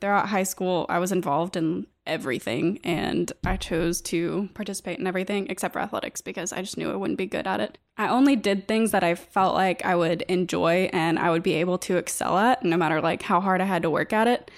Throughout high school, I was involved in everything and I chose to participate in everything except for athletics because I just knew I wouldn't be good at it. I only did things that I felt like I would enjoy and I would be able to excel at no matter like how hard I had to work at it.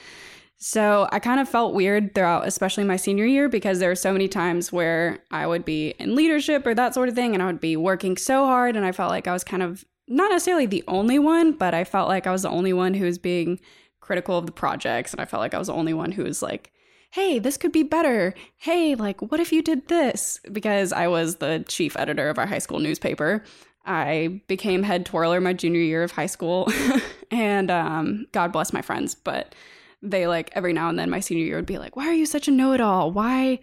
So I kind of felt weird throughout, especially my senior year, because there were so many times where I would be in leadership or that sort of thing, and I would be working so hard, and I felt like I was kind of not necessarily the only one, but I felt like I was the only one who was being critical of the projects, and I felt like I was the only one who was like, hey, this could be better. Hey, like, what if you did this? Because I was the chief editor of our high school newspaper. I became head twirler my junior year of high school, and um, God bless my friends, but they like every now and then my senior year would be like, Why are you such a know it all? Why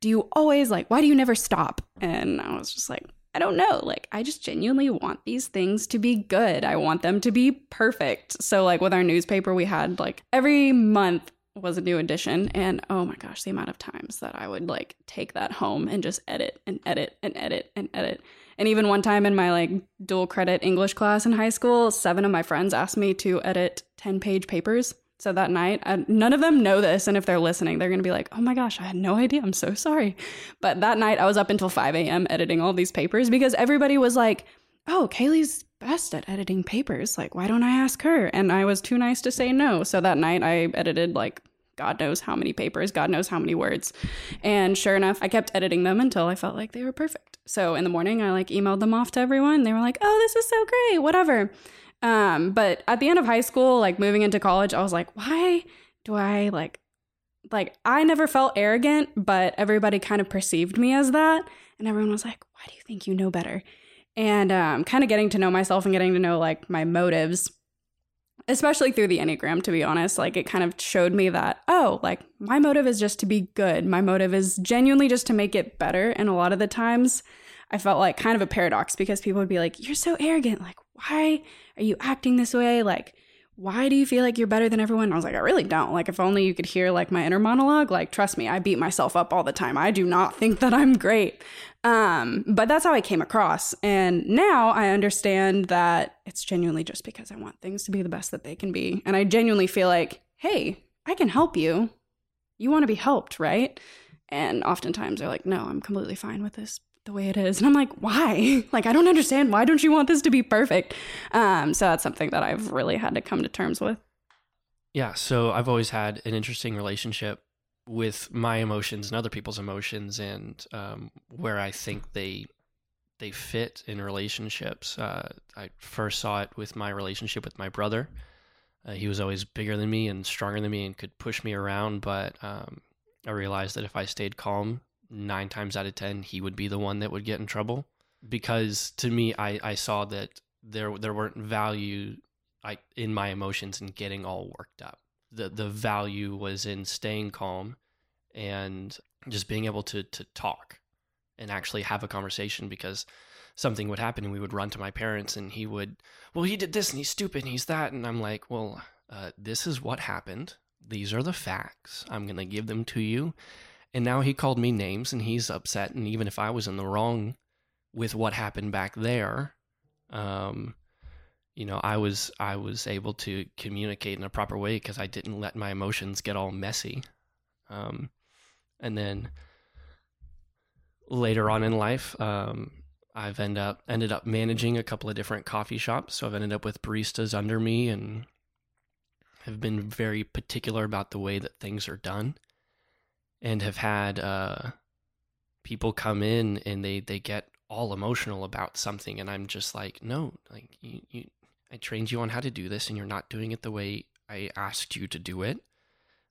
do you always like, why do you never stop? And I was just like, I don't know. Like, I just genuinely want these things to be good. I want them to be perfect. So, like, with our newspaper, we had like every month was a new edition. And oh my gosh, the amount of times that I would like take that home and just edit and edit and edit and edit. And even one time in my like dual credit English class in high school, seven of my friends asked me to edit 10 page papers. So that night, I, none of them know this. And if they're listening, they're going to be like, oh my gosh, I had no idea. I'm so sorry. But that night, I was up until 5 a.m. editing all these papers because everybody was like, oh, KayLee's best at editing papers. Like, why don't I ask her? And I was too nice to say no. So that night, I edited like God knows how many papers, God knows how many words. And sure enough, I kept editing them until I felt like they were perfect. So in the morning, I like emailed them off to everyone. They were like, oh, this is so great, whatever. Um, but at the end of high school, like moving into college, I was like, why do I like like I never felt arrogant, but everybody kind of perceived me as that. And everyone was like, why do you think you know better? And um, kind of getting to know myself and getting to know like my motives, especially through the Enneagram, to be honest, like it kind of showed me that, oh, like my motive is just to be good. My motive is genuinely just to make it better. And a lot of the times I felt like kind of a paradox because people would be like, you're so arrogant. Like, why are you acting this way? Like, why do you feel like you're better than everyone? And I was like, I really don't. Like, if only you could hear like my inner monologue. Like, trust me, I beat myself up all the time. I do not think that I'm great. Um, but that's how I came across. And now I understand that it's genuinely just because I want things to be the best that they can be. And I genuinely feel like, hey, I can help you. You want to be helped, right? And oftentimes they're like, no, I'm completely fine with this the way it is. And I'm like, why? like, I don't understand. Why don't you want this to be perfect? Um, so that's something that I've really had to come to terms with. Yeah. So I've always had an interesting relationship with my emotions and other people's emotions and um, where I think they they fit in relationships. Uh, I first saw it with my relationship with my brother. Uh, he was always bigger than me and stronger than me and could push me around, but um, I realized that if I stayed calm nine times out of ten he would be the one that would get in trouble. Because to me I, I saw that there there weren't value I, in my emotions and getting all worked up. The the value was in staying calm and just being able to to talk and actually have a conversation because something would happen and we would run to my parents and he would well he did this and he's stupid and he's that. And I'm like well uh, this is what happened. These are the facts. I'm going to give them to you and now he called me names and he's upset. And even if I was in the wrong with what happened back there, um, you know, I was I was able to communicate in a proper way because I didn't let my emotions get all messy. Um, and then later on in life, um, I've ended up ended up managing a couple of different coffee shops. So I've ended up with baristas under me and have been very particular about the way that things are done and have had uh, people come in and they they get all emotional about something and i'm just like no like you, you i trained you on how to do this and you're not doing it the way i asked you to do it.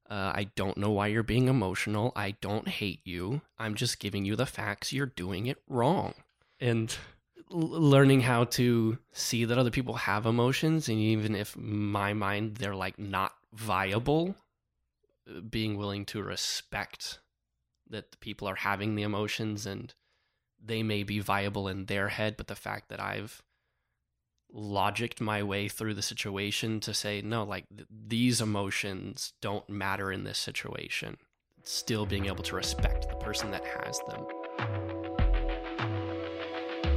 Uh, i don't know why you're being emotional. I don't hate you. I'm just giving you the facts. You're doing it wrong. And learning how to see that other people have emotions and even if my mind they're like not viable being willing to respect that the people are having the emotions and they may be viable in their head, but the fact that I've logicked my way through the situation to say, no, like th- these emotions don't matter in this situation. Still being able to respect the person that has them.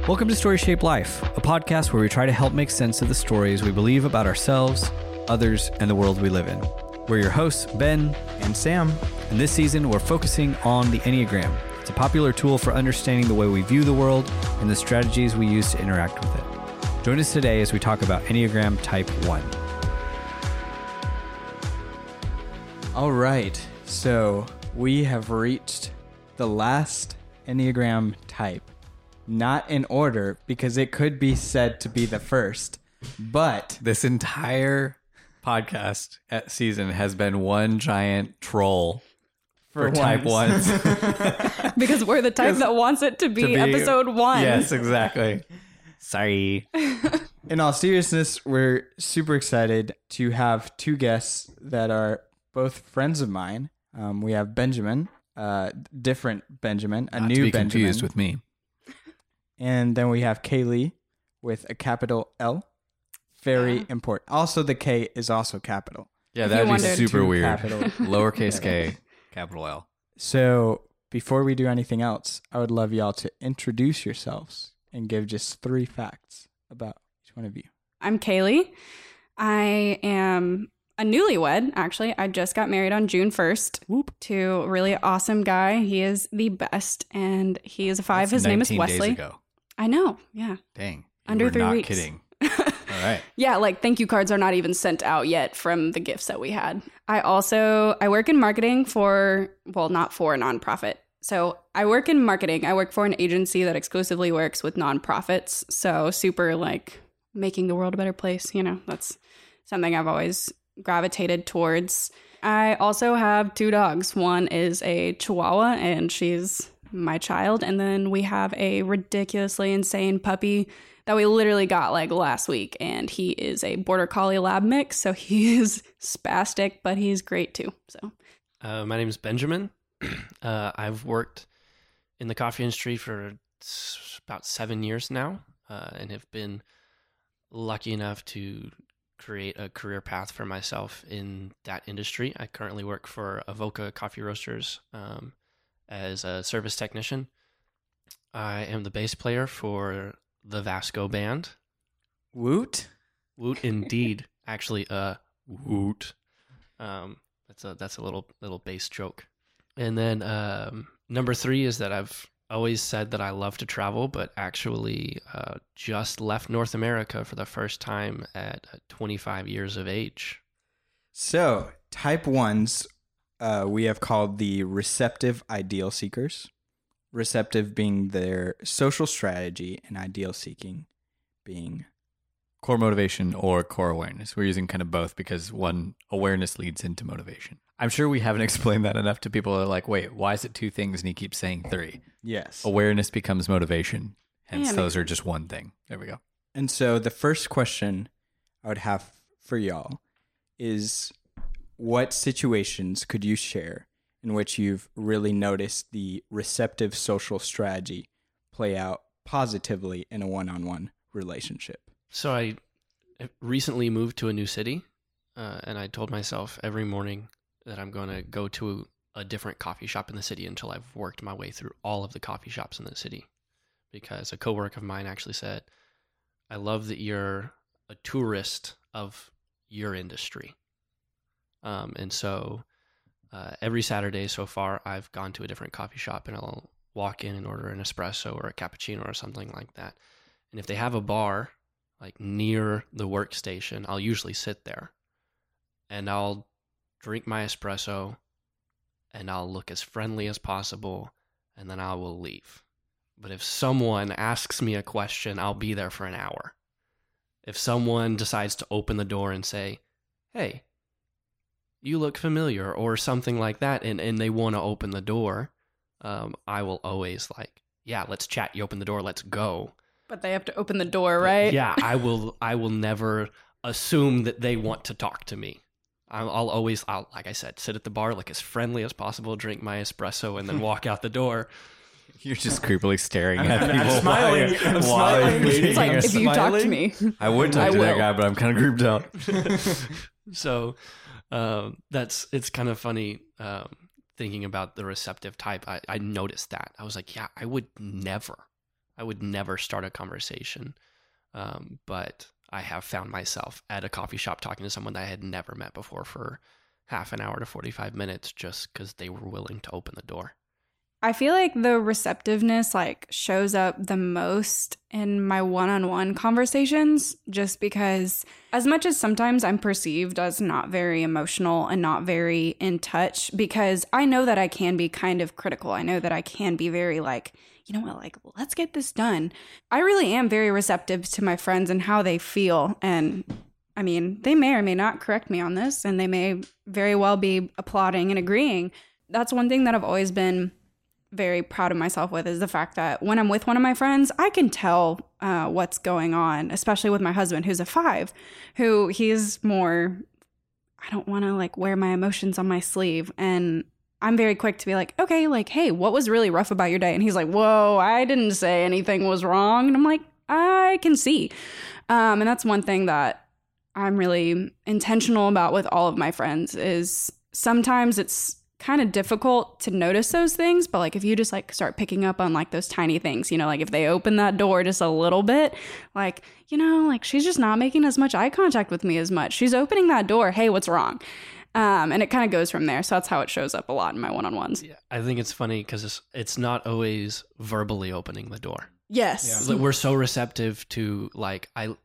Welcome to Story Shape Life, a podcast where we try to help make sense of the stories we believe about ourselves, others, and the world we live in. We're your hosts, Ben, And Sam. and this season we're focusing on the Enneagram. It's a popular tool for understanding the way we view the world and the strategies we use to interact with it. Join us today as we talk about Enneagram Type 1. All right. So we have reached the last Enneagram type. Not in order, because it could be said to be the first, but This entire podcast at season has been one giant troll for, type ones. because we're the type that wants it to be, To be- episode one. yes, exactly. Sorry. in all seriousness, we're super excited to have two guests that are both friends of mine. Um, we have Benjamin, uh, different Benjamin, a Not new to be Benjamin, confused with me. and then we have KayLee with a capital L. Very Yeah. important. Also, the K is also capital. Yeah, that'd be super weird. capital. Lowercase k, capital L. So before we do anything else, I would love y'all to introduce yourselves and give just three facts about each one of you. I'm KayLee. I am a newlywed, actually. I just got married on June 1st to a really awesome guy. He is the best, and he is a five. That's His name is 19 days Wesley. ago. I know. Yeah. Dang. Under three not weeks. kidding. Yeah, like thank you cards are not even sent out yet from the gifts that we had. I also I work in marketing for well, not for a nonprofit. So I work in marketing. I work for an agency that exclusively works with nonprofits. So super like making the world a better place, you know. That's something I've always gravitated towards. I also have two dogs. One is a Chihuahua and she's my child and then we have a ridiculously insane puppy that we literally got like last week and he is a border collie lab mix so he is spastic but he's great too so Uh, my name is Benjamin. uh, I've worked in the coffee industry for about seven years now uh, and have been lucky enough to create a career path for myself in that industry. I currently work for Avoca Coffee Roasters um, as a service technician. I am the bass player for the Vasco Band. Woot. Woot indeed. Actually, uh, woot. Um, that's a that's a little little bass joke. And then um, number three is that I've always said that I love to travel, but actually uh, just left North America for the first time at uh, 25 years of age. So type ones, uh, we have called the receptive ideal seekers. Receptive being their social strategy, and ideal seeking being Core motivation or core awareness. We're using kind of both because one awareness leads into motivation. I'm sure we haven't explained that enough to people that are like, wait, why is it two things and he keeps saying three? yes. Awareness becomes motivation. Hence, Yeah, those are just one thing. There we go. And so the first question I would have for y'all is what situations could you share in which you've really noticed the receptive social strategy play out positively in a one on one relationship? So I recently moved to a new city, uh, and I told myself every morning that I'm going to go to a different coffee shop in the city until I've worked my way through all of the coffee shops in the city. Because a coworker of mine actually said, "I love that you're a tourist of your industry." Um, and so uh, every Saturday so far, I've gone to a different coffee shop, and I'll walk in and order an espresso or a cappuccino or something like that. And if they have a bar like near the workstation, I'll usually sit there and I'll drink my espresso and I'll look as friendly as possible and then I will leave. But if someone asks me a question, I'll be there for an hour. If someone decides to open the door and say, Hey, you look familiar, or something like that, and, and they want to open the door, um, I will always like, Yeah, let's chat. You open the door, let's go. but they have to open the door right Yeah, I will. I will never assume that they want to talk to me. I'll, I'll always, I'll, like I said, sit at the bar, look as friendly as possible, drink my espresso, and then walk out the door. You're just creepily staring I'm- at I'm people. smiling. while- I'm smiling. you're it's like eating. if you talk to me I would talk I to that guy, but I'm kind of grouped out. so um, that's it's kind of funny um, thinking about the receptive type. I, I noticed that I was like, yeah, I would never, I would never start a conversation, um, but I have found myself at a coffee shop talking to someone that I had never met before for half an hour to 45 minutes just because they were willing to open the door. I feel like the receptiveness like shows up the most in my one-on-one conversations just because as much as sometimes I'm perceived as not very emotional and not very in touch because I know that I can be kind of critical. I know that I can be very like, you know what, like let's get this done. I really am very receptive to my friends and how they feel and I mean, they may or may not correct me on this and they may very well be applauding and agreeing. That's one thing that I've always been very proud of myself with is the fact that when I'm with one of my friends, I can tell uh, what's going on, especially with my husband, who's a five, who he's more, I don't want to like wear my emotions on my sleeve. And I'm very quick to be like, okay, like, hey, what was really rough about your day? And he's like, whoa, I didn't say anything was wrong. And I'm like, I can see. Um, and that's one thing that I'm really intentional about with all of my friends is sometimes it's kind of difficult to notice those things but like if you just like start picking up on like those tiny things you know like if they open that door just a little bit like you know like she's just not making as much eye contact with me as much she's opening that door hey what's wrong um, and it kind of goes from there so that's how it shows up a lot in my one-on-ones Yeah, I think it's funny because it's, it's not always verbally opening the door. yes Like, We're so receptive to like I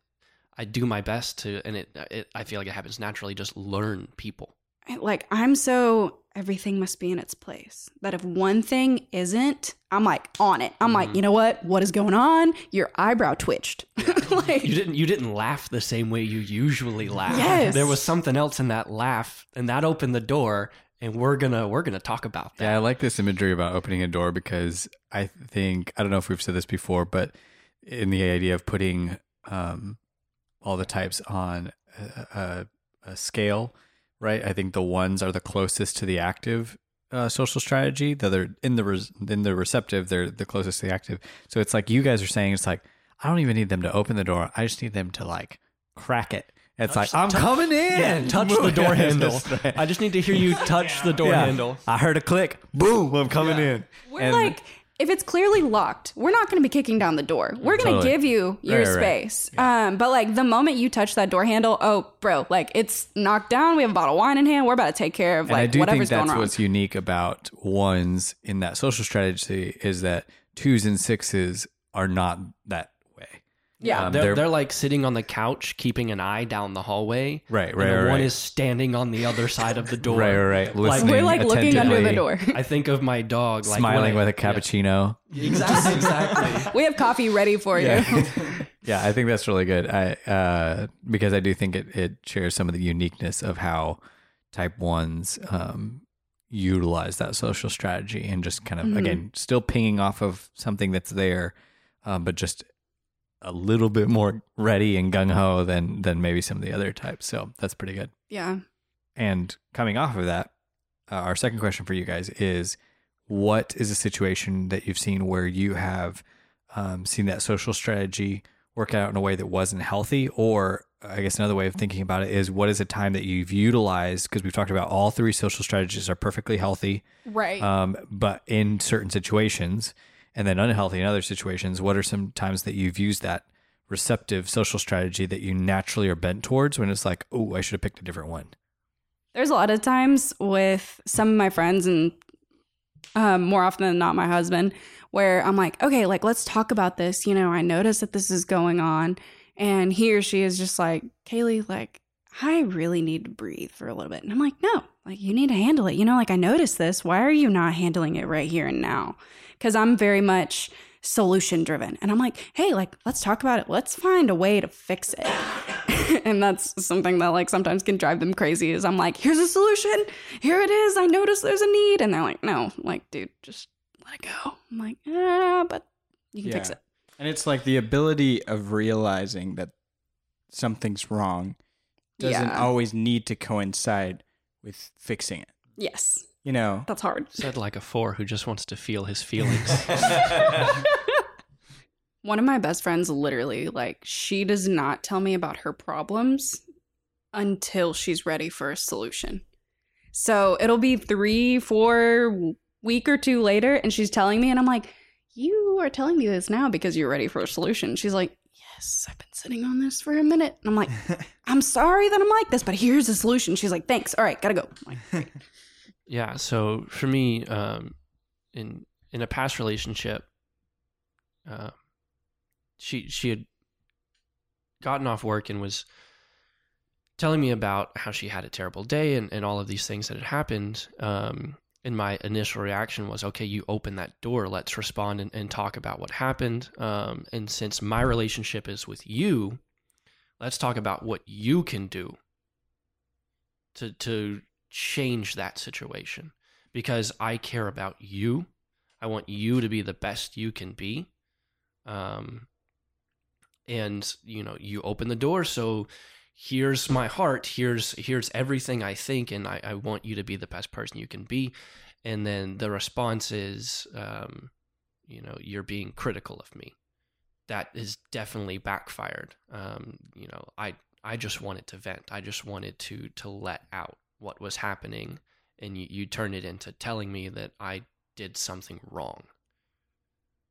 I do my best to, and it, it I feel like it happens naturally. Just learn people. Like i'm so everything must be in its place that if one thing isn't i'm like on it i'm like Mhm. you know what what is going on your eyebrow twitched like You didn't you didn't laugh the same way you usually laugh. Yes. There was something else in that laugh, and that opened the door. And we're gonna we're gonna talk about that. Yeah, I like this imagery about opening a door because I think I don't know if we've said this before, but in the idea of putting um, all the types on a, a, a scale, right? I think the ones are the closest to the active uh, social strategy. The other in the res, in the receptive, they're the closest to the active. So it's like you guys are saying, it's like I don't even need them to open the door. I just need them to like crack it. It's Touch- like I'm touch- coming in. Yeah, touch the door handle. I just need to hear you touch the door Yeah. handle. I heard a click. Boom! I'm coming in. We're And- like, if it's clearly locked, we're not going to be kicking down the door. We're going to Totally. give you your Right, right, right. space. Um, but like the moment you touch that door handle, oh, bro, like it's knocked down. We have a bottle of wine in hand. We're about to take care of And I like do think whatever's that's going on. what's unique about ones in that social strategy is that twos and sixes are not that. Yeah. Um, they're, they're- they're like sitting on the couch, keeping an eye down the hallway. Right, and right, the right, one right. is standing on the other side of the door. Right, right, right. Like- Listening we're like looking under the door. I think of my dog, like smiling when with a cappuccino. Yeah, exactly, exactly. we have coffee ready for you. Yeah, I think that's really good. I uh, because I do think it, it shares some of the uniqueness of how type ones um, utilize that social strategy and just kind of Mhm. again still pinging off of something that's there, um, but just a little bit more ready and gung ho than than maybe some of the other types. So that's pretty good. yeah. And coming off of that, uh, our second question for you guys is what is a situation that you've seen where you have um, seen that social strategy work out in a way that wasn't healthy? Or I guess another way of thinking about it is what is a time that you've utilized? Because we've talked about all three social strategies are perfectly healthy, Right. um, but in certain situations, and then unhealthy in other situations, what are some times that you've used that receptive social strategy that you naturally are bent towards when it's like, oh, I should have picked a different one? There's a lot of times with some of my friends and um, more often than not my husband where I'm like, okay, like let's talk about this. You know, I notice that this is going on. And he or she is just like, KayLee, like, I really need to breathe for a little bit. And I'm like, no, like you need to handle it. You know, like I noticed this. Why are you not handling it right here and now? Because I'm very much solution driven. And I'm like, hey, like, let's talk about it. Let's find a way to fix it. and that's something that like sometimes can drive them crazy is I'm like, here's a solution. Here it is. I notice there's a need. And they're like, no, like, dude, just let it go. I'm like, ah, but you can fix it. And it's like the ability of realizing that something's wrong doesn't Yeah. always need to coincide with fixing it. Yes. You know, That's hard. Said like a four who just wants to feel his feelings. One of my best friends literally, like, she does not tell me about her problems until she's ready for a solution. So it'll be three, four week or two later, and she's telling me, and I'm like, You are telling me this now because you're ready for a solution. She's like, Yes, I've been sitting on this for a minute. And I'm like, I'm sorry that I'm like this, but here's the solution. She's like, thanks. All right, gotta go. I'm like, "Great." Yeah. So for me, um, in in a past relationship, uh, she she had gotten off work and was telling me about how she had a terrible day and, and all of these things that had happened. Um, and my initial reaction was, okay, you open that door. Let's respond and, and talk about what happened. Um, and since my relationship is with you, let's talk about what you can do to to change that situation because I care about you. I want you to be the best you can be. Um, and you know, you open the door. So here's my heart. Here's here's everything I think, and I, I want you to be the best person you can be. And then the response is, um, you know, you're being critical of me. That is definitely backfired. Um, you know, I I just wanted to vent. I just wanted to to let out what was happening, and you you turned it into telling me that I did something wrong.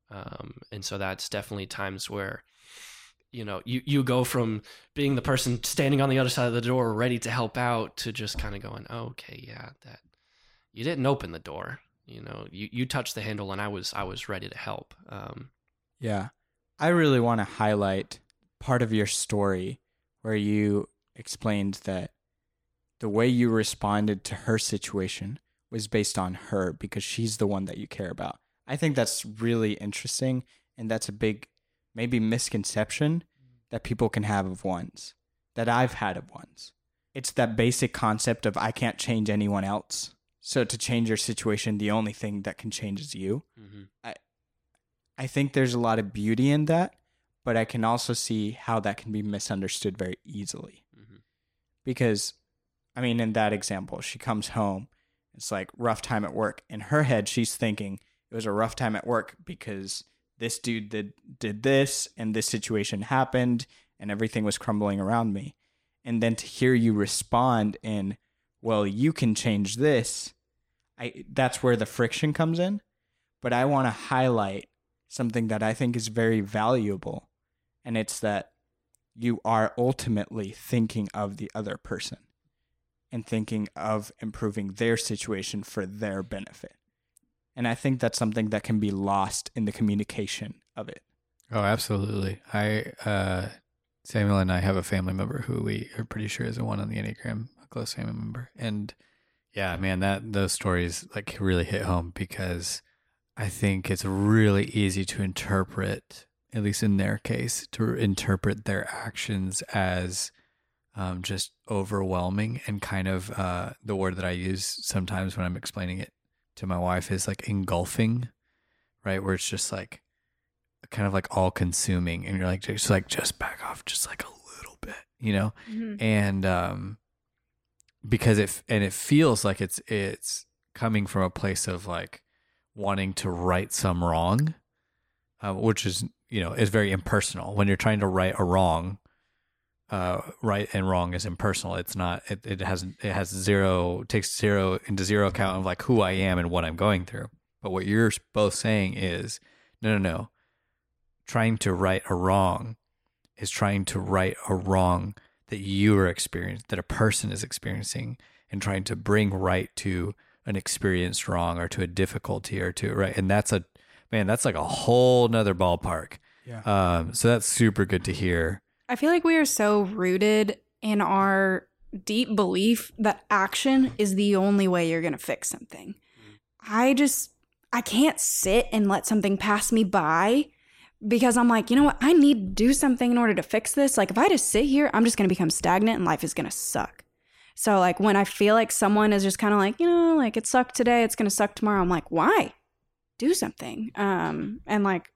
Um, and so that's definitely times where, you know, you you go from being the person standing on the other side of the door, ready to help out, to just kind of going, oh, okay, yeah, that you didn't open the door. You know, you you touched the handle, and I was I was ready to help. Um, Yeah. I really want to highlight part of your story where you explained that the way you responded to her situation was based on her because she's the one that you care about. I think that's really interesting and that's a big maybe misconception that people can have of ones that I've had of ones. It's that basic concept of I can't change anyone else. So to change your situation, the only thing that can change is you. I I think there's a lot of beauty in that, but I can also see how that can be misunderstood very easily. Mhm. Because, I mean, in that example, she comes home, it's like rough time at work. In her head, she's thinking it was a rough time at work because this dude did did this and this situation happened and everything was crumbling around me. And then to hear you respond in, well, you can change this, I that's where the friction comes in. But I want to highlight something that I think is very valuable, and it's that you are ultimately thinking of the other person and thinking of improving their situation for their benefit. And I think that's something that can be lost in the communication of it. Oh, absolutely. I uh Samuel and I have a family member who we are pretty sure is a one on the Enneagram, a close family member. And yeah, man, that those stories like really hit home because I think it's really easy to interpret, at least in their case, to interpret their actions as um, just overwhelming and kind of uh, the word that I use sometimes when I'm explaining it to my wife is like engulfing, right? Where it's just like kind of like all consuming and you're like just like just back off just like a little bit you know? And um because it and it feels like it's it's coming from a place of like wanting to right some wrong uh, which is you know is very impersonal. When you're trying to right a wrong uh right and wrong is impersonal it's not it, it has it has zero takes zero into zero account of like who i am and what i'm going through but what you're both saying is no no no trying to right a wrong is trying to right a wrong that you are experiencing, that a person is experiencing, and trying to bring right to an experienced wrong or to a difficulty or to right. And that's a man, that's like a whole nother ballpark. Yeah. Um, so that's super good to hear. I feel like we are so rooted in our deep belief that action is the only way you're going to fix something. I just, I can't sit and let something pass me by because I'm like, you know what? I need to do something in order to fix this. Like, if I just sit here, I'm just going to become stagnant and life is going to suck. So, like, when I feel like someone is just kind of like, you know, like it sucked today, it's going to suck tomorrow, I'm like, why? Do something. Um, and like,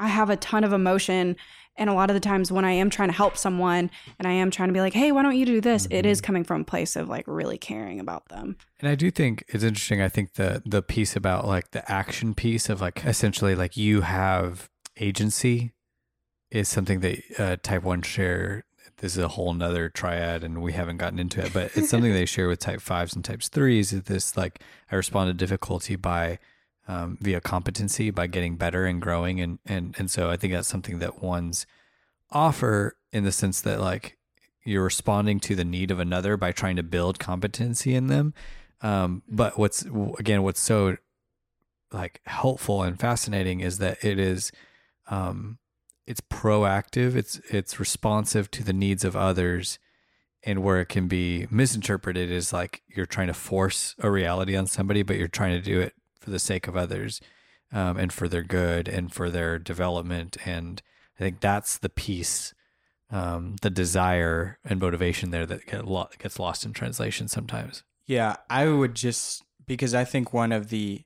I have a ton of emotion. And a lot of the times when I am trying to help someone and I am trying to be like, hey, why don't you do this? It is coming from a place of like really caring about them. And I do think it's interesting. I think the the piece about like the action piece of like essentially like you have agency is something that uh, type one share. This is a whole nother triad, and we haven't gotten into it, but it's something they share with type fives and types threes. Is this like I respond to difficulty by um, via competency by getting better and growing, and and and so I think that's something that ones offer in the sense that like you're responding to the need of another by trying to build competency in them. Um, but what's again, what's so like helpful and fascinating is that it is, um, it's proactive. It's it's responsive to the needs of others, and where it can be misinterpreted is like you're trying to force a reality on somebody, but you're trying to do it for the sake of others, um, and for their good and for their development. And I think that's the piece um, the desire and motivation there that get lo- gets lost in translation sometimes. Yeah, I would just because I think one of the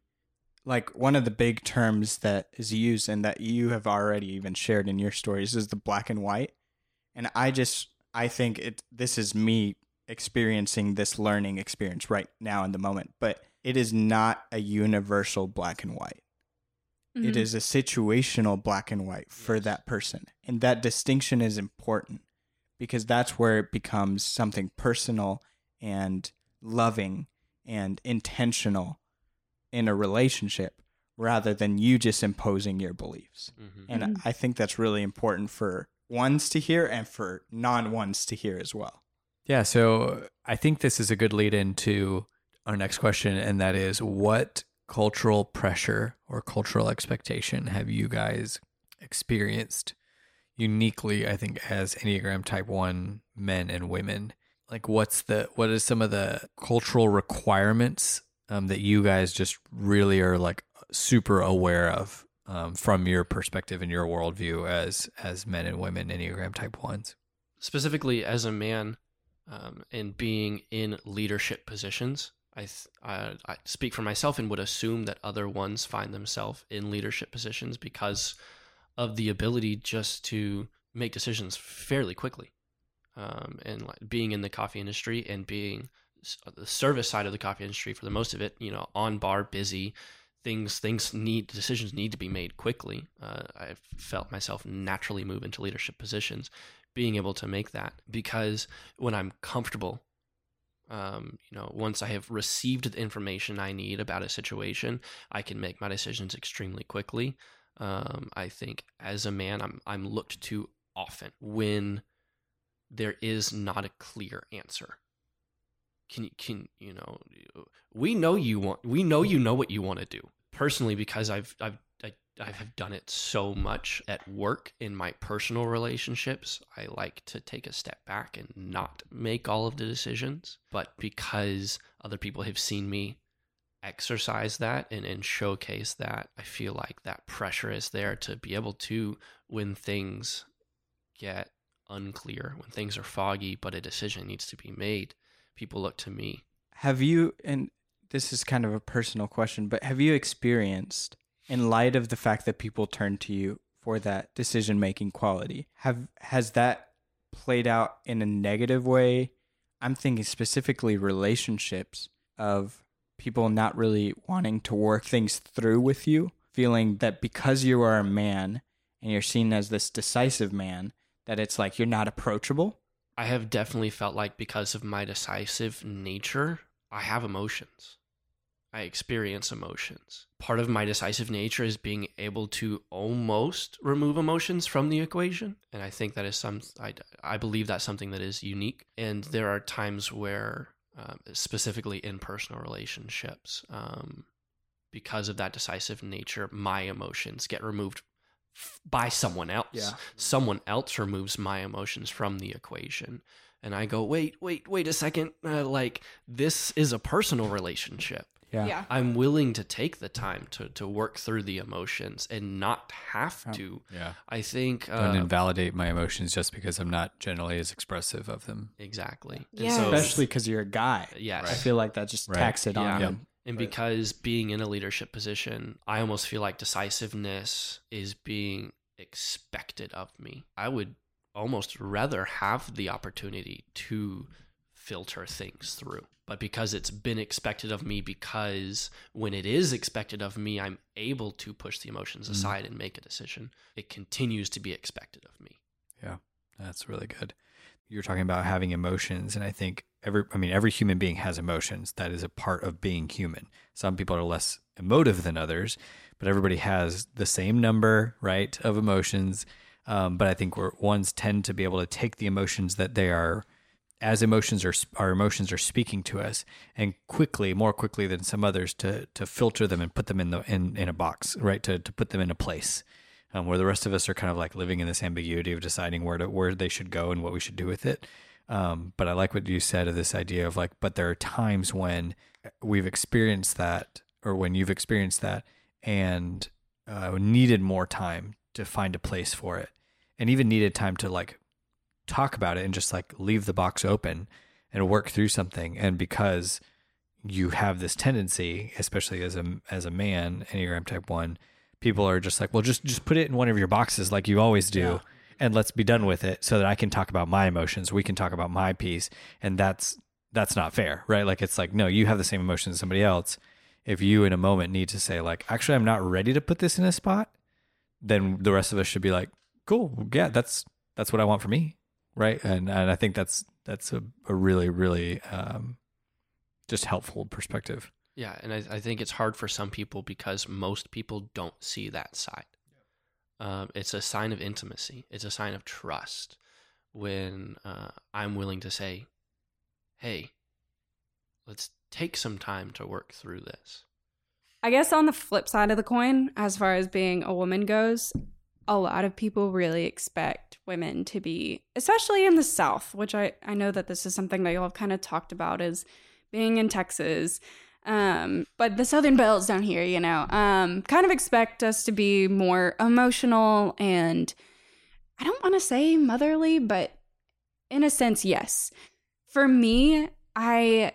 like one of the big terms that is used and that you have already even shared in your stories is the black and white. And I just I think it this is me experiencing this learning experience right now in the moment, but it is not a universal black and white. Mm-hmm. It is a situational black and white for Yes. that person. And that distinction is important because that's where it becomes something personal and loving and intentional in a relationship rather than you just imposing your beliefs. Mhm. And Mhm. I think that's really important for ones to hear and for non ones to hear as well. Yeah, so I think this is a good lead into our next question, and that is what cultural pressure or cultural expectation have you guys experienced uniquely, I think, as Enneagram type one men and women? Like what's the what is some of the cultural requirements um, that you guys just really are like super aware of um, from your perspective and your worldview as as men and women Enneagram type ones? specifically as a man um, and being in leadership positions I, I, I speak for myself and would assume that other ones find themselves in leadership positions because of the ability just to make decisions fairly quickly. Um, and like being in the coffee industry and being the service side of the coffee industry for the most of it you know on bar busy things things need decisions need to be made quickly. Uh, i've felt myself naturally move into leadership positions being able to make that because when I'm comfortable, um, you know, once I have received the information I need about a situation, I can make my decisions extremely quickly. Um, I think as a man, I'm I'm looked to often when there is not a clear answer. Can you can you know? We know you want. We know you know what you want to do personally because I've I've I, I have done it so much at work in my personal relationships. I like to take a step back and not make all of the decisions. But because other people have seen me exercise that and, and showcase that, I feel like that pressure is there to be able to, when things get unclear, when things are foggy, but a decision needs to be made, people look to me. Have you, and this is kind of a personal question, but have you experienced, in light of the fact that people turn to you for that decision making quality, have has that played out in a negative way? I'm thinking specifically relationships of people not really wanting to work things through with you, feeling that because you are a man and you're seen as this decisive man, that it's like you're not approachable. I have definitely felt like because of my decisive nature, I have emotions. I experience emotions. Part of my decisive nature is being able to almost remove emotions from the equation, and I think that is some. I, I believe that's something that is unique. And there are times where, um, specifically in personal relationships, um, because of that decisive nature, my emotions get removed f- by someone else Yeah. someone else removes my emotions from the equation and i go wait wait wait a second uh, like this is a personal relationship Yeah. Yeah. i'm willing to take the time to to work through the emotions and not have to Yeah. i think Don't uh, invalidate my emotions just because I'm not generally as expressive of them. exactly And Yes. so- Especially because you're a guy. yes I feel like that just Right. tacks it on Yeah. And But- because being in a leadership position, I almost feel like decisiveness is being expected of me. I would almost rather have the opportunity to filter things through. But because it's been expected of me, because when it is expected of me, I'm able to push the emotions Mhm. aside and make a decision, it continues to be expected of me. Yeah. That's really good. You're talking about having emotions, and I think every I mean every human being has emotions. That is a part of being human. Some people are less emotive than others, but everybody has the same number, right, of emotions. Um, but I think we're, ones tend to be able to take the emotions that they are, as emotions are our emotions are speaking to us, and quickly, more quickly than some others, to to filter them and put them in the in, in a box, right? To to put them in a place. Um, where the rest of us are kind of like living in this ambiguity of deciding where to where they should go and what we should do with it. Um, but I like what you said of this idea of like, but there are times when we've experienced that, or when you've experienced that, and uh, needed more time to find a place for it, and even needed time to like talk about it and just like leave the box open and work through something. And because you have this tendency, especially as a as a man, Enneagram Type One, people are just like, well, just just put it in one of your boxes like you always do. Yeah. And let's be done with it so that I can talk about my emotions. We can talk about my piece. And that's that's not fair, right? Like it's like, no, you have the same emotions as somebody else. If you in a moment need to say, like, actually I'm not ready to put this in a spot, then the rest of us should be like, cool, yeah, that's that's what I want for me. Right. And and I think that's that's a, a really, really um just helpful perspective. Yeah, and I, I think it's hard for some people because most people don't see that side. Um, it's a sign of intimacy. It's a sign of trust when uh, I'm willing to say, "Hey, let's take some time to work through this." I guess on the flip side of the coin, as far as being a woman goes, a lot of people really expect women to be, especially in the South, which I, I know that this is something that y'all have kind of talked about is being in Texas. Um, but the Southern Belles down here, you know, um, kind of expect us to be more emotional and I don't want to say motherly, but in a sense, yes. For me, I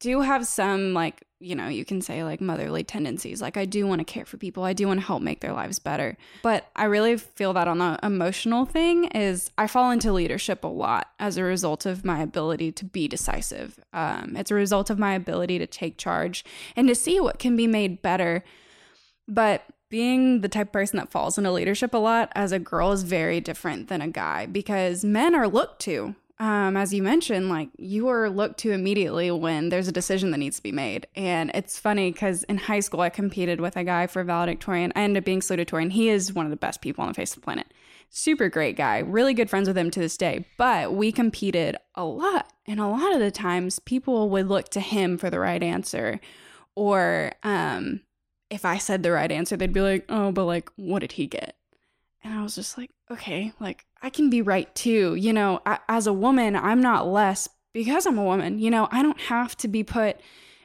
do have some like you know you can say like motherly tendencies. Like i do want to care for people. I do want to help make their lives better. But i really feel that on the emotional thing is i fall into leadership a lot as a result of my ability to be decisive. Um, it's a result of my ability to take charge and to see what can be made better. But being the type of person that falls into leadership a lot as a girl is very different than a guy because men are looked to um, as you mentioned, like you are looked to immediately when there's a decision that needs to be made. And it's funny because in high school, I competed with a guy for valedictorian. I ended up being salutatorian. He is one of the best people on the face of the planet. Super great guy, really good friends with him to this day. But we competed a lot. And a lot of the times, people would look to him for the right answer. Or um, if I said the right answer, they'd be like, oh, but like, what did he get? And I was just like, okay, like I can be right too. You know, I, as a woman, I'm not less because I'm a woman. You know, I don't have to be put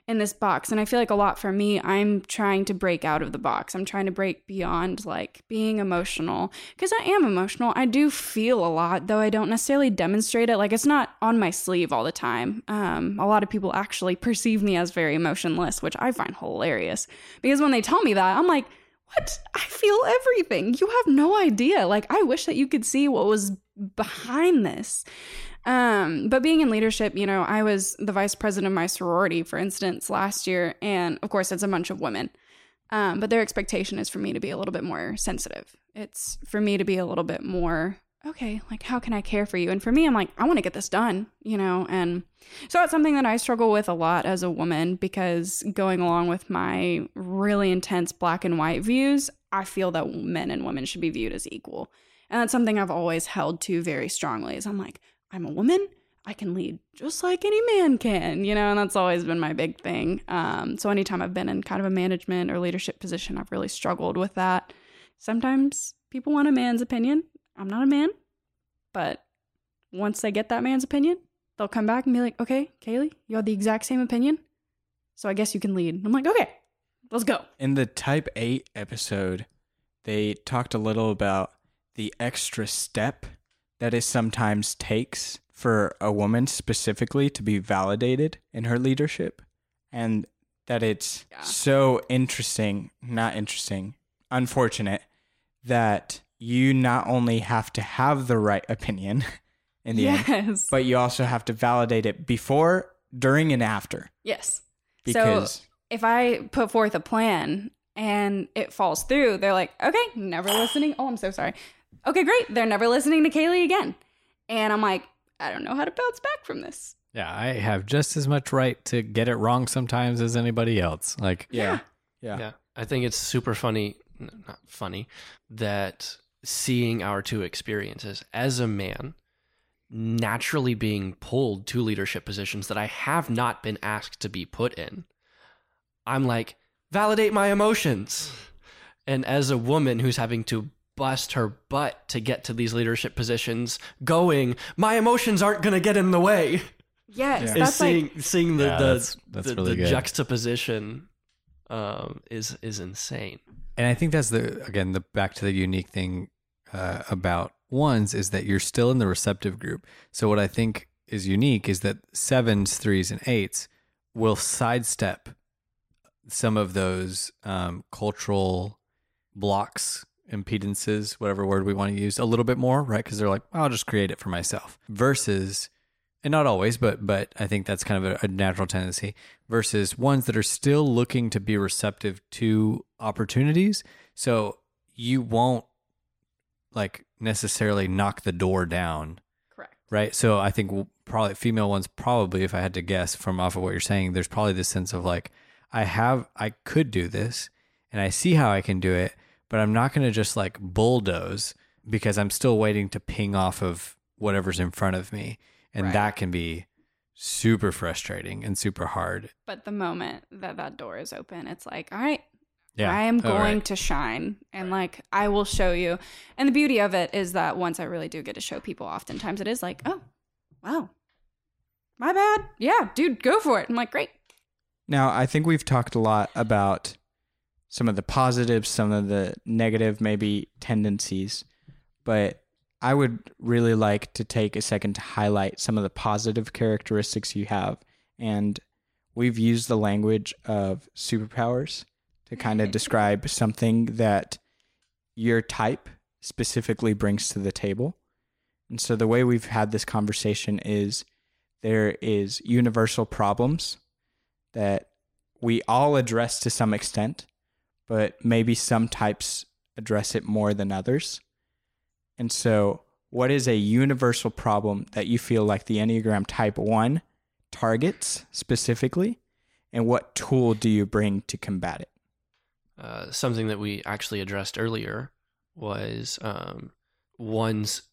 in this box. And I feel like a lot for me, I'm trying to break out of the box. I'm trying to break beyond like being emotional because I am emotional. I do feel a lot, though I don't necessarily demonstrate it. Like it's not on my sleeve all the time. Um, a lot of people actually perceive me as very emotionless, which I find hilarious because when they tell me that, I'm like, what? I feel everything. You have no idea. Like, I wish that you could see what was behind this. Um, but being in leadership, you know, I was the vice president of my sorority, for instance, last year. And of course, it's a bunch of women. Um, but their expectation is for me to be a little bit more sensitive. It's for me to be a little bit more, okay, like, how can I care for you? And for me, I'm like, I want to get this done, you know? And so that's something that I struggle with a lot as a woman because going along with my really intense black and white views, I feel that men and women should be viewed as equal. And that's something I've always held to very strongly is I'm like, I'm a woman. I can lead just like any man can, you know, and that's always been my big thing. Um, so anytime I've been in kind of a management or leadership position, I've really struggled with that. Sometimes people want a man's opinion. I'm not a man, but once they get that man's opinion, they'll come back and be like, okay, KayLee, you have the exact same opinion. So I guess you can lead. I'm like, okay, let's go. In the Type 8 episode, they talked a little about the extra step that it sometimes takes for a woman specifically to be validated in her leadership. And that it's Yeah. so interesting, not interesting, unfortunate that you not only have to have the right opinion in the end, but you also have to validate it before, during, and after. yes. Because if I put forth a plan and it falls through, they're like, okay, never listening. Oh, I'm so sorry. Okay, great. They're never listening to KayLee again. And I'm like, I don't know how to bounce back from this. Yeah, I have just as much right to get it wrong sometimes as anybody else. Like, yeah, yeah, Yeah, I think it's super funny, not funny, that seeing our two experiences as a man naturally being pulled to leadership positions that I have not been asked to be put in. I'm like, validate my emotions. And as a woman who's having to bust her butt to get to these leadership positions, going, my emotions aren't going to get in the way. Yes, Is that's seeing like seeing the Yeah, the, that's- that's the, really the good. juxtaposition um, is is insane. And I think that's the again the back to the unique thing uh, about ones is that you're still in the receptive group. So what I think is unique is that sevens, threes, and eights will sidestep some of those um, cultural blocks, impedances, whatever word we want to use, a little bit more, right? Because they're like, I'll just create it for myself. Versus, and not always, but but I think that's kind of a, a natural tendency. Versus ones that are still looking to be receptive to opportunities. So you won't like necessarily knock the door down correct. right? So I think probably female ones probably, if I had to guess from off of what you're saying, there's probably this sense of like, I have, I could do this, and I see how I can do it, but I'm not going to just like bulldoze because I'm still waiting to ping off of whatever's in front of me, and Right. that can be super frustrating and super hard. But the moment that that door is open, it's like, all right, Yeah, I am Oh, going right. to shine and like I will show you. And the beauty of it is that once I really do get to show people, oftentimes it is like, oh, wow, my bad. Yeah, dude, go for it. I'm like, great. Now, I think we've talked a lot about some of the positives, some of the negative, maybe tendencies, but I would really like to take a second to highlight some of the positive characteristics you have. And we've used the language of superpowers to kind of describe something that your type specifically brings to the table. And so the way we've had this conversation is there is universal problems that we all address to some extent, but maybe some types address it more than others. And so, what is a universal problem that you feel like the Enneagram Type 1 targets specifically? And what tool do you bring to combat it? Uh, something that we actually addressed earlier was um, ones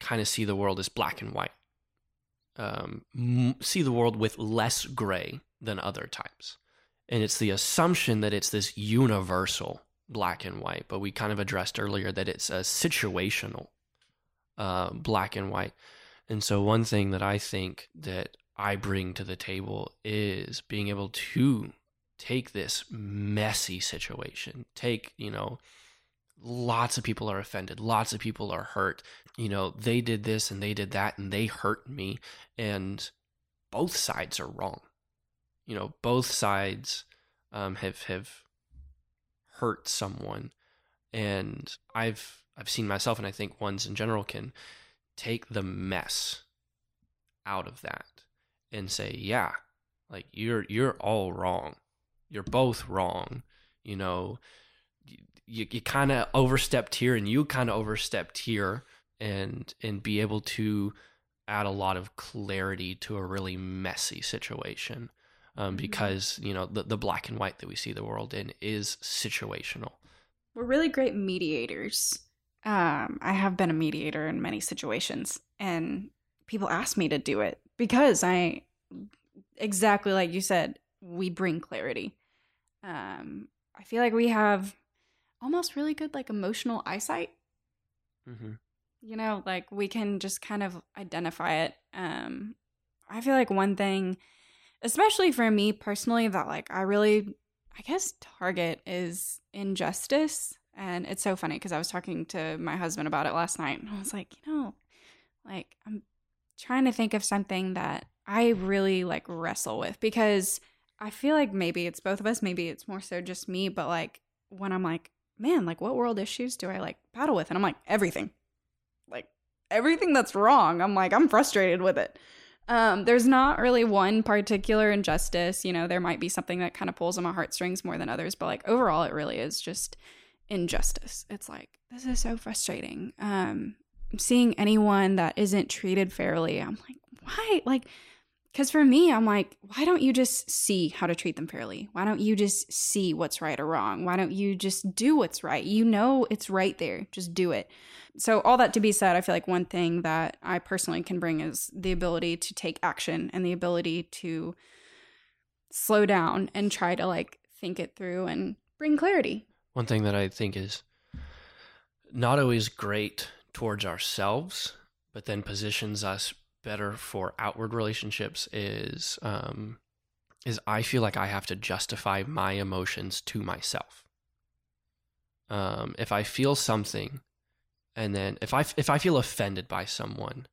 kind of see the world as black and white, um, m- see the world with less gray than other types. And it's the assumption that it's this universal black and white, but we kind of addressed earlier that it's a situational uh, black and white. And so, one thing that I think that I bring to the table is being able to take this messy situation, take, you know, lots of people are offended, lots of people are hurt. You know, they did this and they did that and they hurt me. And both sides are wrong. You know, both sides um, have have hurt someone, and I've I've seen myself, and I think ones in general can take the mess out of that and say, yeah, like you're you're all wrong. You're both wrong. You know, you you kind of overstepped here, and you kind of overstepped here, and and be able to add a lot of clarity to a really messy situation. Um, Mhm. because you know the, the black and white that we see the world in is situational. We're really great mediators. Um, I have been a mediator in many situations, and people ask me to do it because I, exactly like you said, we bring clarity. Um, I feel like we have almost really good like emotional eyesight. Mm-hmm. You know, like we can just kind of identify it. Um, I feel like one thing, especially for me personally, that like I really, I guess, target is injustice. And it's so funny because I was talking to my husband about it last night, and I was like, you know, like I'm trying to think of something that I really like wrestle with because I feel like maybe it's both of us, maybe it's more so just me, but like when I'm like, man, like what world issues do I like battle with? And I'm like, everything. Like everything that's wrong. I'm like, I'm frustrated with it. Um, there's not really one particular injustice. You know, there might be something that kind of pulls on my heartstrings more than others, but like overall, it really is just injustice. It's like, this is so frustrating. Um, seeing anyone that isn't treated fairly, I'm like, why? Like, Because for me, I'm like, why don't you just see how to treat them fairly? Why don't you just see what's right or wrong? Why don't you just do what's right? You know it's right there. Just do it. So, all that to be said, I feel like one thing that I personally can bring is the ability to take action and the ability to slow down and try to like think it through and bring clarity. One thing that I think is not always great towards ourselves, but then positions us better for outward relationships is um, is I feel like I have to justify my emotions to myself. Um, if I feel something, and then if I if I feel offended by someone,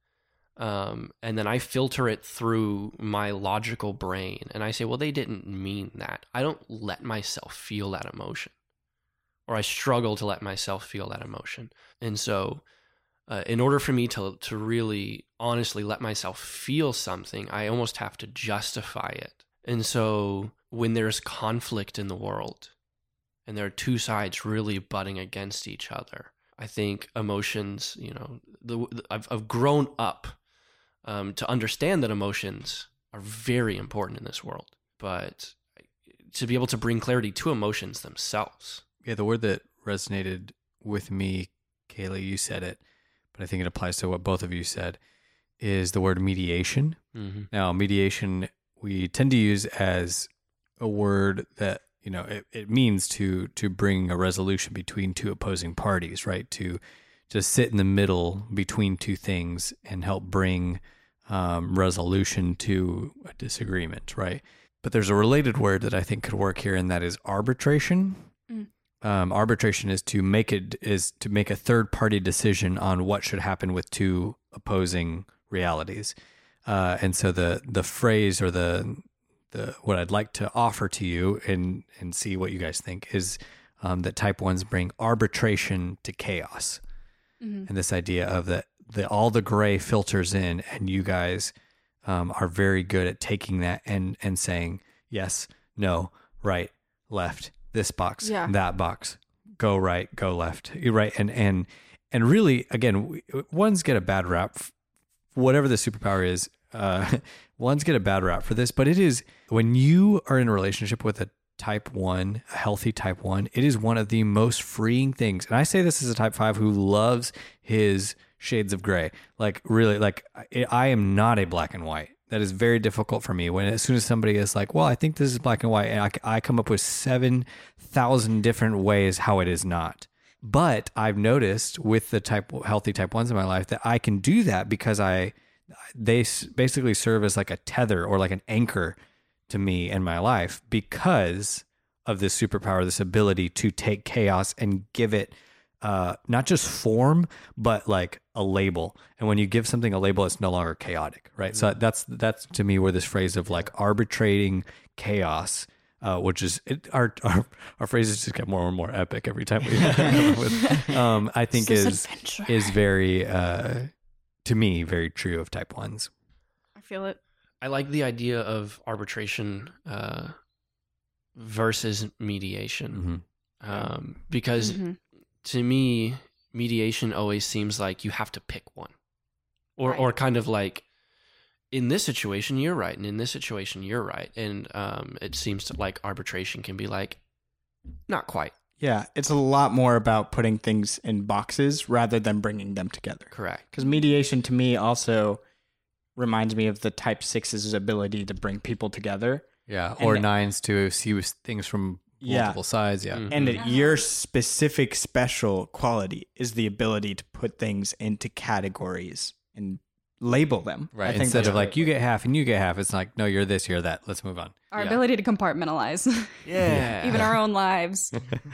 um, and then I filter it through my logical brain, and I say, well, they didn't mean that. I don't let myself feel that emotion, or I struggle to let myself feel that emotion, and so uh, in order for me to to really honestly let myself feel something, I almost have to justify it. And so when there's conflict in the world, and there are two sides really butting against each other, I think emotions, you know, the, the I've, I've grown up um, to understand that emotions are very important in this world, but to be able to bring clarity to emotions themselves. Yeah, the word that resonated with me, KayLee, you said it, but I think it applies to what both of you said, is the word mediation. Mm-hmm. Now, mediation we tend to use as a word that you know it, it means to to bring a resolution between two opposing parties, right? To just sit in the middle between two things and help bring um, resolution to a disagreement, right? But there's a related word that I think could work here, and that is arbitration. Mm. Um, arbitration is to make it is to make a third party decision on what should happen with two opposing realities. Uh, and so the the phrase or the the what I'd like to offer to you and and see what you guys think is um, that type ones bring arbitration to chaos, Mhm. and this idea of that the all the gray filters in, and you guys um, are very good at taking that and and saying yes, no, right, left, this box, Yeah. that box, go right, go left, you right, and and and really again, ones get a bad rap whatever the superpower is, uh, ones get a bad rap for this, but it is when you are in a relationship with a type one, a healthy type one, it is one of the most freeing things. And I say this as a type five who loves his shades of gray. Like, really, like, I am not a black and white. That is very difficult for me. When as soon as somebody is like, "Well, I think this is black and white," and I, I come up with seven thousand different ways how it is not. But I've noticed with the type healthy type ones in my life that I can do that because I they basically serve as like a tether or like an anchor to me in my life because of this superpower, this ability to take chaos and give it uh, not just form, but like a label. And when you give something a label, it's no longer chaotic, right? So that's that's to me where this phrase of like arbitrating chaos uh, which is it, our, our our phrases just get more and more epic every time we. with, um, I think This is adventure. is very uh, to me very true of type ones. I feel it. I like the idea of arbitration uh, versus mediation um, because Mhm. To me, mediation always seems like you have to pick one, or Right. or kind of like in this situation you're right, and in this situation you're right, and um, it seems to like arbitration can be like not quite Yeah, it's a lot more about putting things in boxes rather than bringing them together. correct. Because mediation to me also reminds me of the type six's ability to bring people together. Yeah, And- or nines to see things from Yeah. multiple sides. Yeah, Mm. And Mhm. your specific special quality is the ability to put things into categories and label them. I right. think Instead that's of like you get half and you get half, it's like no, you're this, you're that. Let's move on. Our Yeah. ability to compartmentalize Yeah, even our own lives.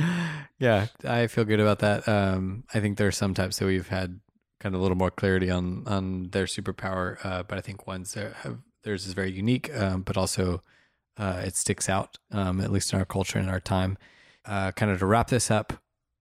yeah, I feel good about that. Um, I think there are some types that we've had kind of a little more clarity on on their superpower, uh, but I think ones that have theirs is very unique, um, but also uh, it sticks out, um, at least in our culture and our time. Uh, kind of to wrap this up,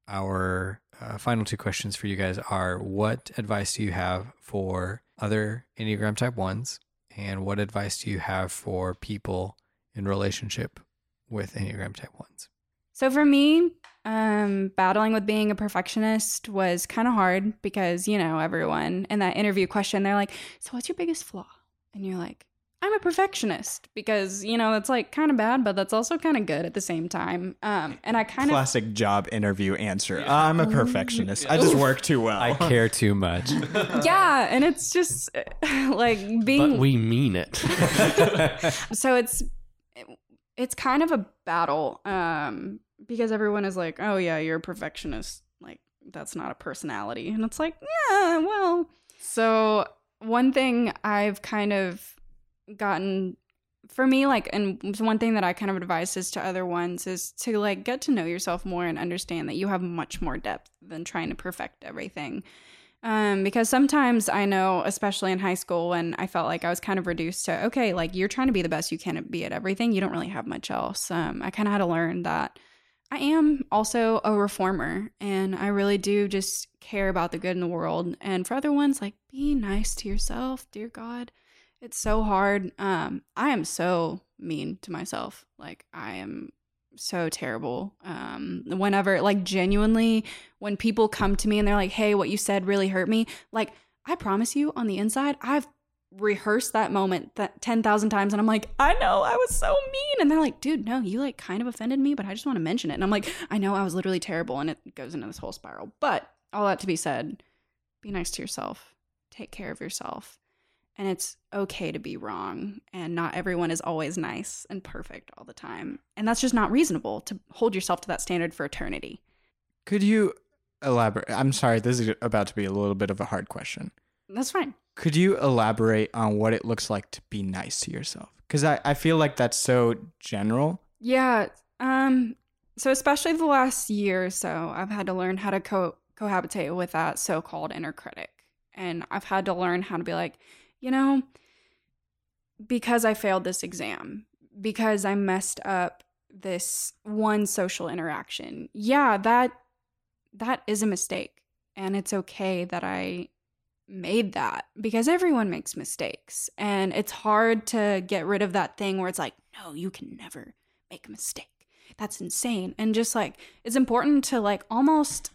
our uh, final two questions for you guys are: What advice do you have for other Enneagram Type ones, and what advice do you have for people in relationship with Enneagram Type ones? So for me, um, battling with being a perfectionist was kind of hard because you know everyone in that interview question they're like, "So what's your biggest flaw?" And you're like, I'm a perfectionist because, you know, that's like kind of bad, but that's also kind of good at the same time. Um, and I kind of, Classic job interview answer. I'm a perfectionist. I just work too well. I care too much. yeah. And it's just like being, But we mean it. so it's, it's kind of a battle um, because everyone is like, oh, yeah, you're a perfectionist. Like, that's not a personality. And it's like, yeah, well. So, one thing I've kind of gotten for me, like, and one thing that I kind of advise is to other ones is to like get to know yourself more and understand that you have much more depth than trying to perfect everything. Um, because sometimes I know, especially in high school, when I felt like I was kind of reduced to, okay, like you're trying to be the best you can be at everything, you don't really have much else. Um, I kind of had to learn that I am also a reformer and I really do just care about the good in the world. And for other ones, like be nice to yourself, dear God. It's so hard. Um, I am so mean to myself. Like I am so terrible. Um, whenever, like, genuinely, when people come to me and they're like, "Hey, what you said really hurt me," like, I promise you, on the inside, I've rehearsed that moment that 10,000 times and I'm like, I know I was so mean. And they're like, dude, no, you like kind of offended me, but I just want to mention it. And I'm like, I know I was literally terrible. And it goes into this whole spiral. But all that to be said, be nice to yourself, take care of yourself. And it's okay to be wrong. And not everyone is always nice and perfect all the time. And that's just not reasonable to hold yourself to that standard for eternity. Could you elaborate? I'm sorry, this is about to be a little bit of a hard question. That's fine. Could you elaborate on what it looks like to be nice to yourself? Because I, I feel like that's so general. Yeah. Um. So especially the last year or so, I've had to learn how to co- cohabitate with that so-called inner critic, and I've had to learn how to be like, you know, because I failed this exam, because I messed up this one social interaction. Yeah, that that is a mistake, and it's okay that I made that because everyone makes mistakes. And it's hard to get rid of that thing where it's like no you can never make a mistake. That's insane. And just like it's important to like almost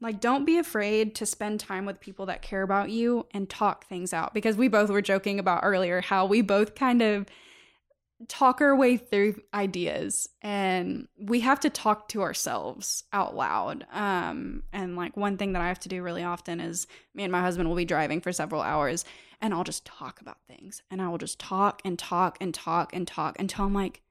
like don't be afraid to spend time with people that care about you and talk things out. Because we both were joking about earlier how we both kind of talk our way through ideas and we have to talk to ourselves out loud. Um and like one thing that i have to do really often is me and my husband will be driving for several hours and i'll just talk about things and i will just talk and talk and talk and talk until i'm like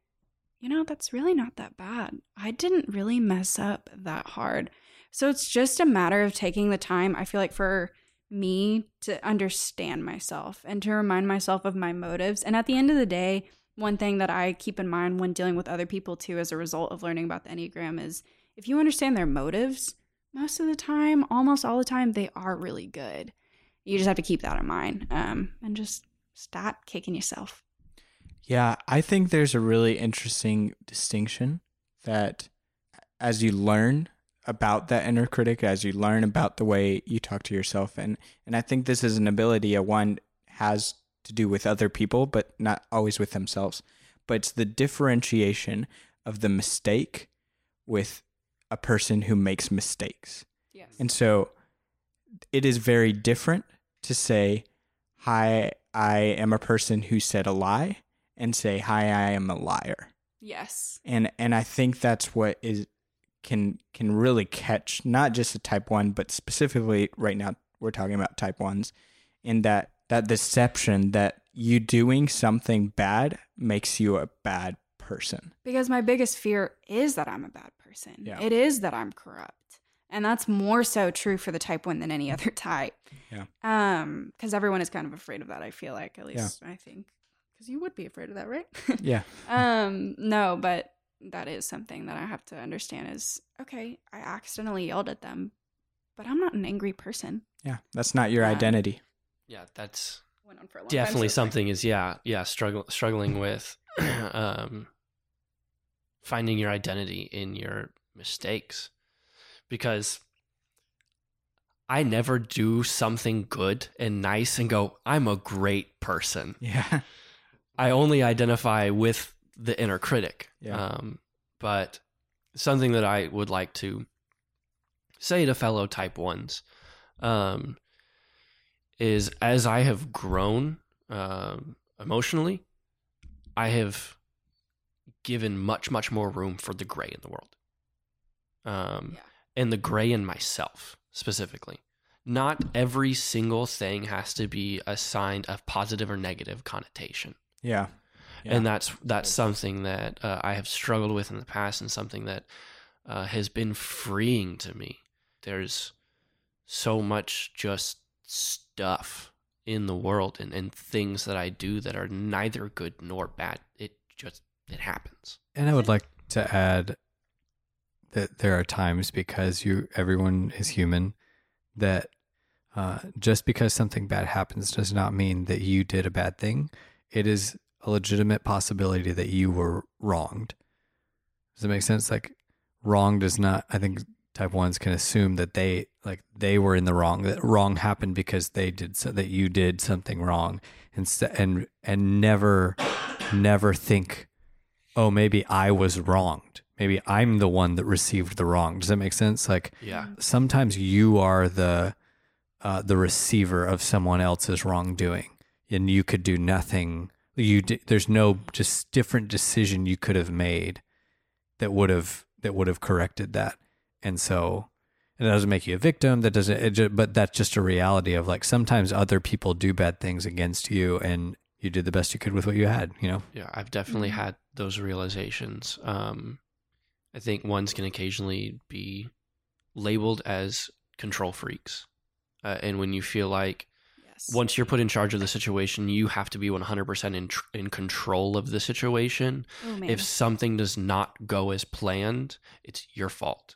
you know that's really not that bad i didn't really mess up that hard so it's just a matter of taking the time i feel like for me to understand myself and to remind myself of my motives and at the end of the day one thing that I keep in mind when dealing with other people too, as a result of learning about the Enneagram, is if you understand their motives, most of the time, almost all the time, they are really good. You just have to keep that in mind um, and just stop kicking yourself. Yeah, I think there's a really interesting distinction that as you learn about that inner critic, as you learn about the way you talk to yourself, and and I think this is an ability a one has to do with other people, but not always with themselves. But it's the differentiation of the mistake with a person who makes mistakes. Yes. And so it is very different to say, Hi, I am a person who said a lie, and say, Hi, I am a liar. yes. And and I think that's what is can can really catch not just a type one, but specifically right now we're talking about type ones, in that that deception that you doing something bad makes you a bad person. Because my biggest fear is that I'm a bad person. Yeah. It is that I'm corrupt. And that's more so true for the type one than any other type. Yeah. Um, because everyone is kind of afraid of that, I feel like, at least I think. Because you would be afraid of that, right? Yeah. um, no, but that is something that I have to understand is okay, I accidentally yelled at them, but I'm not an angry person. Yeah. That's not your Yeah. identity. yeah, that's Went on for a long definitely time, so something is yeah yeah struggle struggling with um finding your identity in your mistakes because i never do something good and nice and go i'm a great person Yeah. i only identify with the inner critic Yeah. um but something that i would like to say to fellow type ones um is as I have grown um, emotionally I have given much, much more room for the gray in the world. Um, Yeah. and the gray in myself specifically. Not every single thing has to be assigned a positive or negative connotation Yeah. Yeah. and that's that's something that uh, I have struggled with in the past, and something that uh, has been freeing to me. There's so much just stuff in the world and, and things that I do that are neither good nor bad. It just it happens. And I would like to add that there are times because you everyone is human that uh, just because something bad happens does not mean that you did a bad thing. It is a legitimate possibility that you were wronged. Does that make sense? Like wrong does not. I think type ones can assume that they like they were in the wrong. That wrong happened because they did so that you did something wrong, and and and never never think oh, maybe I was wronged. Maybe I'm the one that received the wrong. Does that make sense? Like Yeah. sometimes you are the uh, the receiver of someone else's wrongdoing, and you could do nothing. You d- there's no just different decision you could have made that would have that would have corrected that. And so it doesn't make you a victim. That doesn't. It just, but that's just a reality of like sometimes other people do bad things against you, and you did the best you could with what you had. You know. Yeah, I've definitely Mhm. had those realizations. Um, I think ones can occasionally be labeled as control freaks, uh, and when you feel like Yes. once you're put in charge of the situation, you have to be 100% in, tr- in control of the situation. Oh. If something does not go as planned, it's your fault.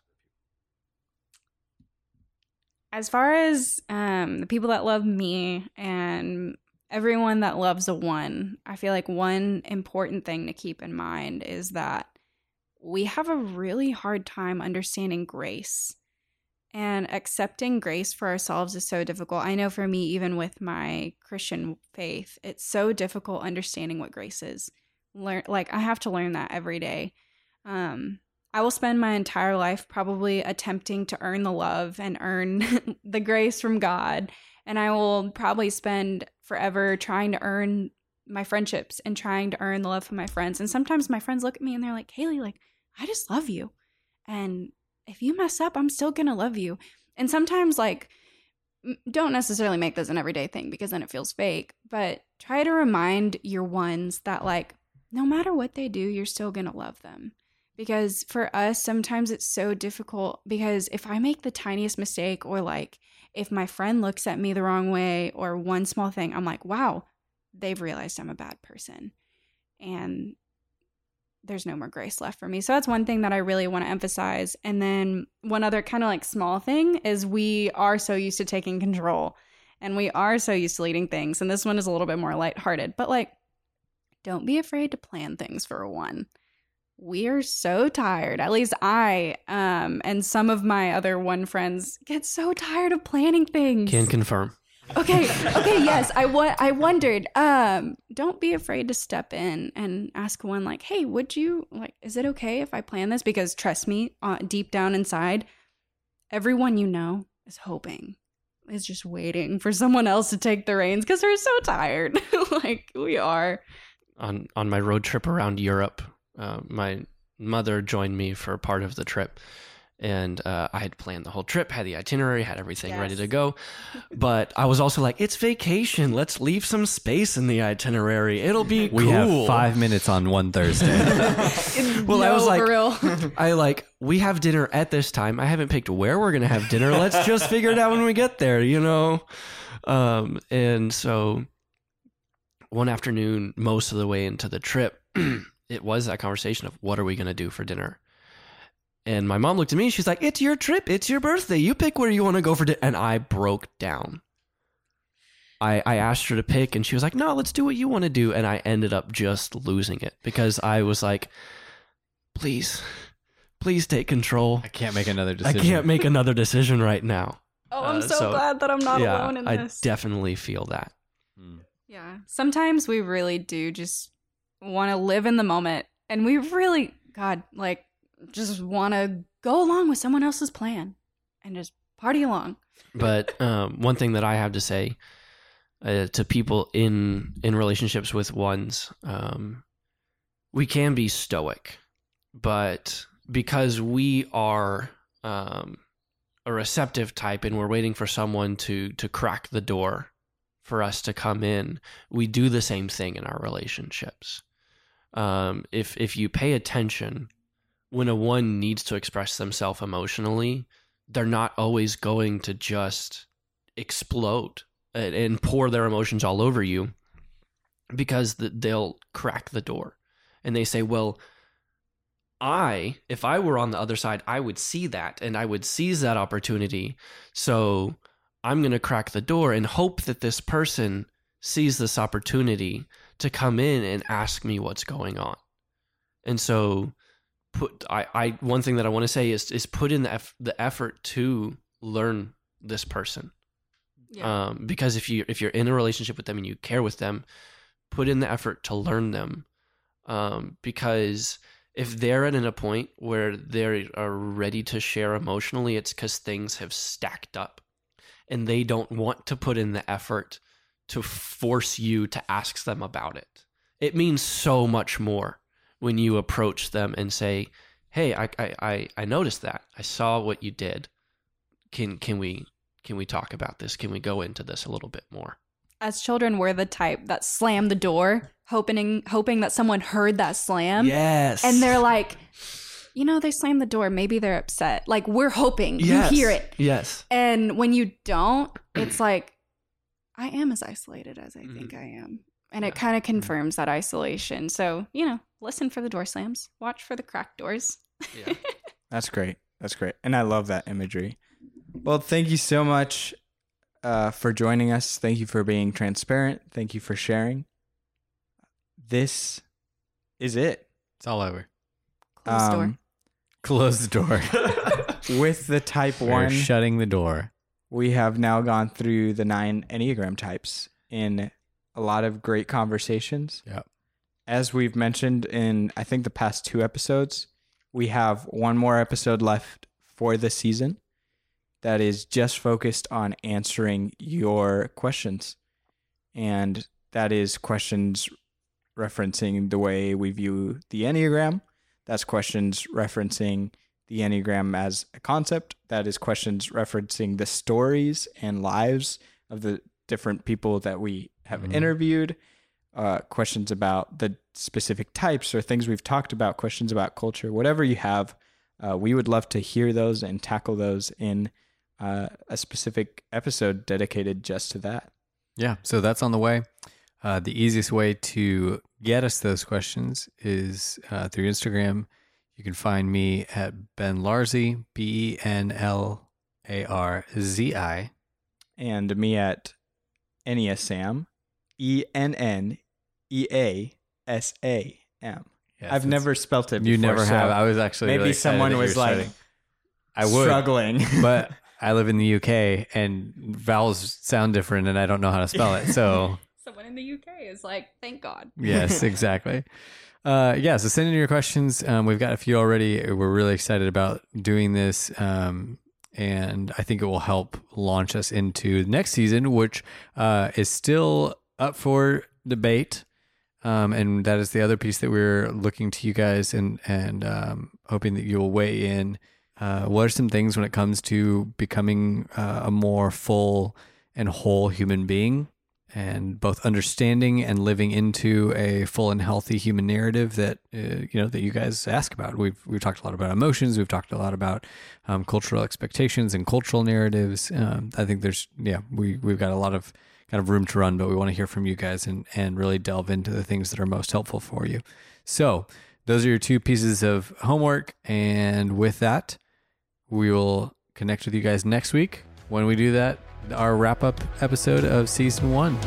as far as um, the people that love me and everyone that loves a one, I feel like one important thing to keep in mind is that we have a really hard time understanding grace. And accepting grace for ourselves is so difficult. I know for me, even with my Christian faith, it's so difficult understanding what grace is. Learn like I have to learn that every day. Um, I will spend my entire life probably attempting to earn the love and earn the grace from God. And I will probably spend forever trying to earn my friendships and trying to earn the love of my friends. And sometimes my friends look at me and they're like, Haley, like, I just love you. And if you mess up, I'm still going to love you. And sometimes, like, don't necessarily make this an everyday thing because then it feels fake, but try to remind your ones that, like, no matter what they do, you're still going to love them because for us sometimes it's so difficult because if i make the tiniest mistake or like if my friend looks at me the wrong way or one small thing i'm like wow they've realized i'm a bad person and there's no more grace left for me. So that's one thing that i really want to emphasize. And then one other kind of like small thing is we are so used to taking control and we are so used to leading things. And this one is a little bit more lighthearted but like don't be afraid to plan things for one. We're so tired. At least i um and some of my other one friends get so tired of planning things. Can confirm. Okay okay yes i wa- i wondered um don't be afraid to step in and ask one like hey would you like is it okay if i plan this? Because trust me uh, deep down inside everyone you know is hoping is just waiting for someone else to take the reins because they're so tired. Like we are. On on my road trip around Europe. Uh, my mother joined me for part of the trip, and uh, I had planned the whole trip, had the itinerary, had everything ready to go. But I was also like, "It's vacation. Let's leave some space in the itinerary. It'll be We cool." have five minutes on one Thursday. Well, I was like- real. I like we have dinner at this time. I haven't picked where we're gonna have dinner. Let's just figure it out when we get there, you know. Um, and so one afternoon, most of the way into the trip, it was that conversation of what are we gonna do for dinner. And my mom looked at me. She's like, "It's your trip. It's your birthday. You pick where you want to go for dinner." And I broke down. I, I asked her to pick, and she was like, "No, let's do what you want to do." And I ended up just losing it because I was like, "Please, please take control. I can't make another decision. I can't make another decision right now." Oh, I'm Uh, so, so- glad that I'm not yeah, alone in I this. definitely feel that. Hmm. yeah. Sometimes we really do just want to live in the moment and we really, God, like, just want to go along with someone else's plan and just party along. But um, one thing that I have to say uh, to people in in relationships with ones, um, we can be stoic, but because we are um, a receptive type and we're waiting for someone to to crack the door for us to come in, we do the same thing in our relationships. Um, if if you pay attention, when a one needs to express themselves emotionally, they're not always going to just explode and, and pour their emotions all over you because the, they'll crack the door and they say, well, I, if I were on the other side, I would see that and I would seize that opportunity. So I'm going to crack the door and hope that this person sees this opportunity to come in and ask me what's going on. And so put I, I one thing that I want to say is is put in the eff- the effort to learn this person. Yeah. Um, because if you if you're in a relationship with them and you care with them, put in the effort to learn them. Um, because if they're at a point where they are ready to share emotionally, it's because things have stacked up, and they don't want to put in the effort to force you to ask them about it. It means so much more when you approach them and say, "Hey, I I I, noticed that. I saw what you did. Can can we can we talk about this? Can we go into this a little bit more?" As children, we're the type that slam the door, hoping hoping that someone heard that slam, yes. and they're like, you know, they slammed the door. Maybe they're upset. Like we're hoping yes. you hear it, Yes. and when you don't, it's like, I am as isolated as I think mm-hmm. I am, and Yeah. it kind of mm-hmm. confirms that isolation. So you know, listen for the door slams, watch for the cracked doors. Yeah. That's great. That's great. And I love that imagery. Well, thank you so much uh, for joining us. Thank you for being transparent. Thank you for sharing. This is it. It's all over. Close the door. Um, Close the door. With the type We're one, shutting the door. we have now gone through the nine Enneagram types in a lot of great conversations. Yep. As we've mentioned in, I think, the past two episodes, we have one more episode left for the season that is just focused on answering your questions. And that is questions referencing the way we view the Enneagram. That's questions referencing the Enneagram as a concept. That is questions referencing the stories and lives of the different people that we have Mhm. interviewed. Uh, questions about the specific types or things we've talked about, questions about culture, whatever you have. Uh, we would love to hear those and tackle those in uh, a specific episode dedicated just to that. Yeah, so that's on the way. Uh, the easiest way to get us those questions is uh, through Instagram. You can find me at Ben Larzi, B E N L A R Z I. And me at Enneasam, E N N E A S A M. I've never spelt it. You never so have. I was actually maybe really someone was were like starting. I would, struggling, but I live in the UK and vowels sound different, and I don't know how to spell it. So Someone in the UK is like, thank God. yes, exactly. Uh, yeah, so send in your questions. Um, we've got a few already. We're really excited about doing this. Um, and I think it will help launch us into the next season, which uh, is still up for debate. Um, and that is the other piece that we're looking to you guys and and um, hoping that you'll weigh in. Uh, what are some things when it comes to becoming uh, a more full and whole human being? and both understanding and living into a full and healthy human narrative that uh, you know that you guys ask about. We've we've talked a lot about emotions. We've talked a lot about um, cultural expectations and cultural narratives. Um, I think there's yeah we we've got a lot of kind of room to run, but we want to hear from you guys and and really delve into the things that are most helpful for you. So those are your two pieces of homework, and with that, we will connect with you guys next week when we do that our wrap up episode of season one.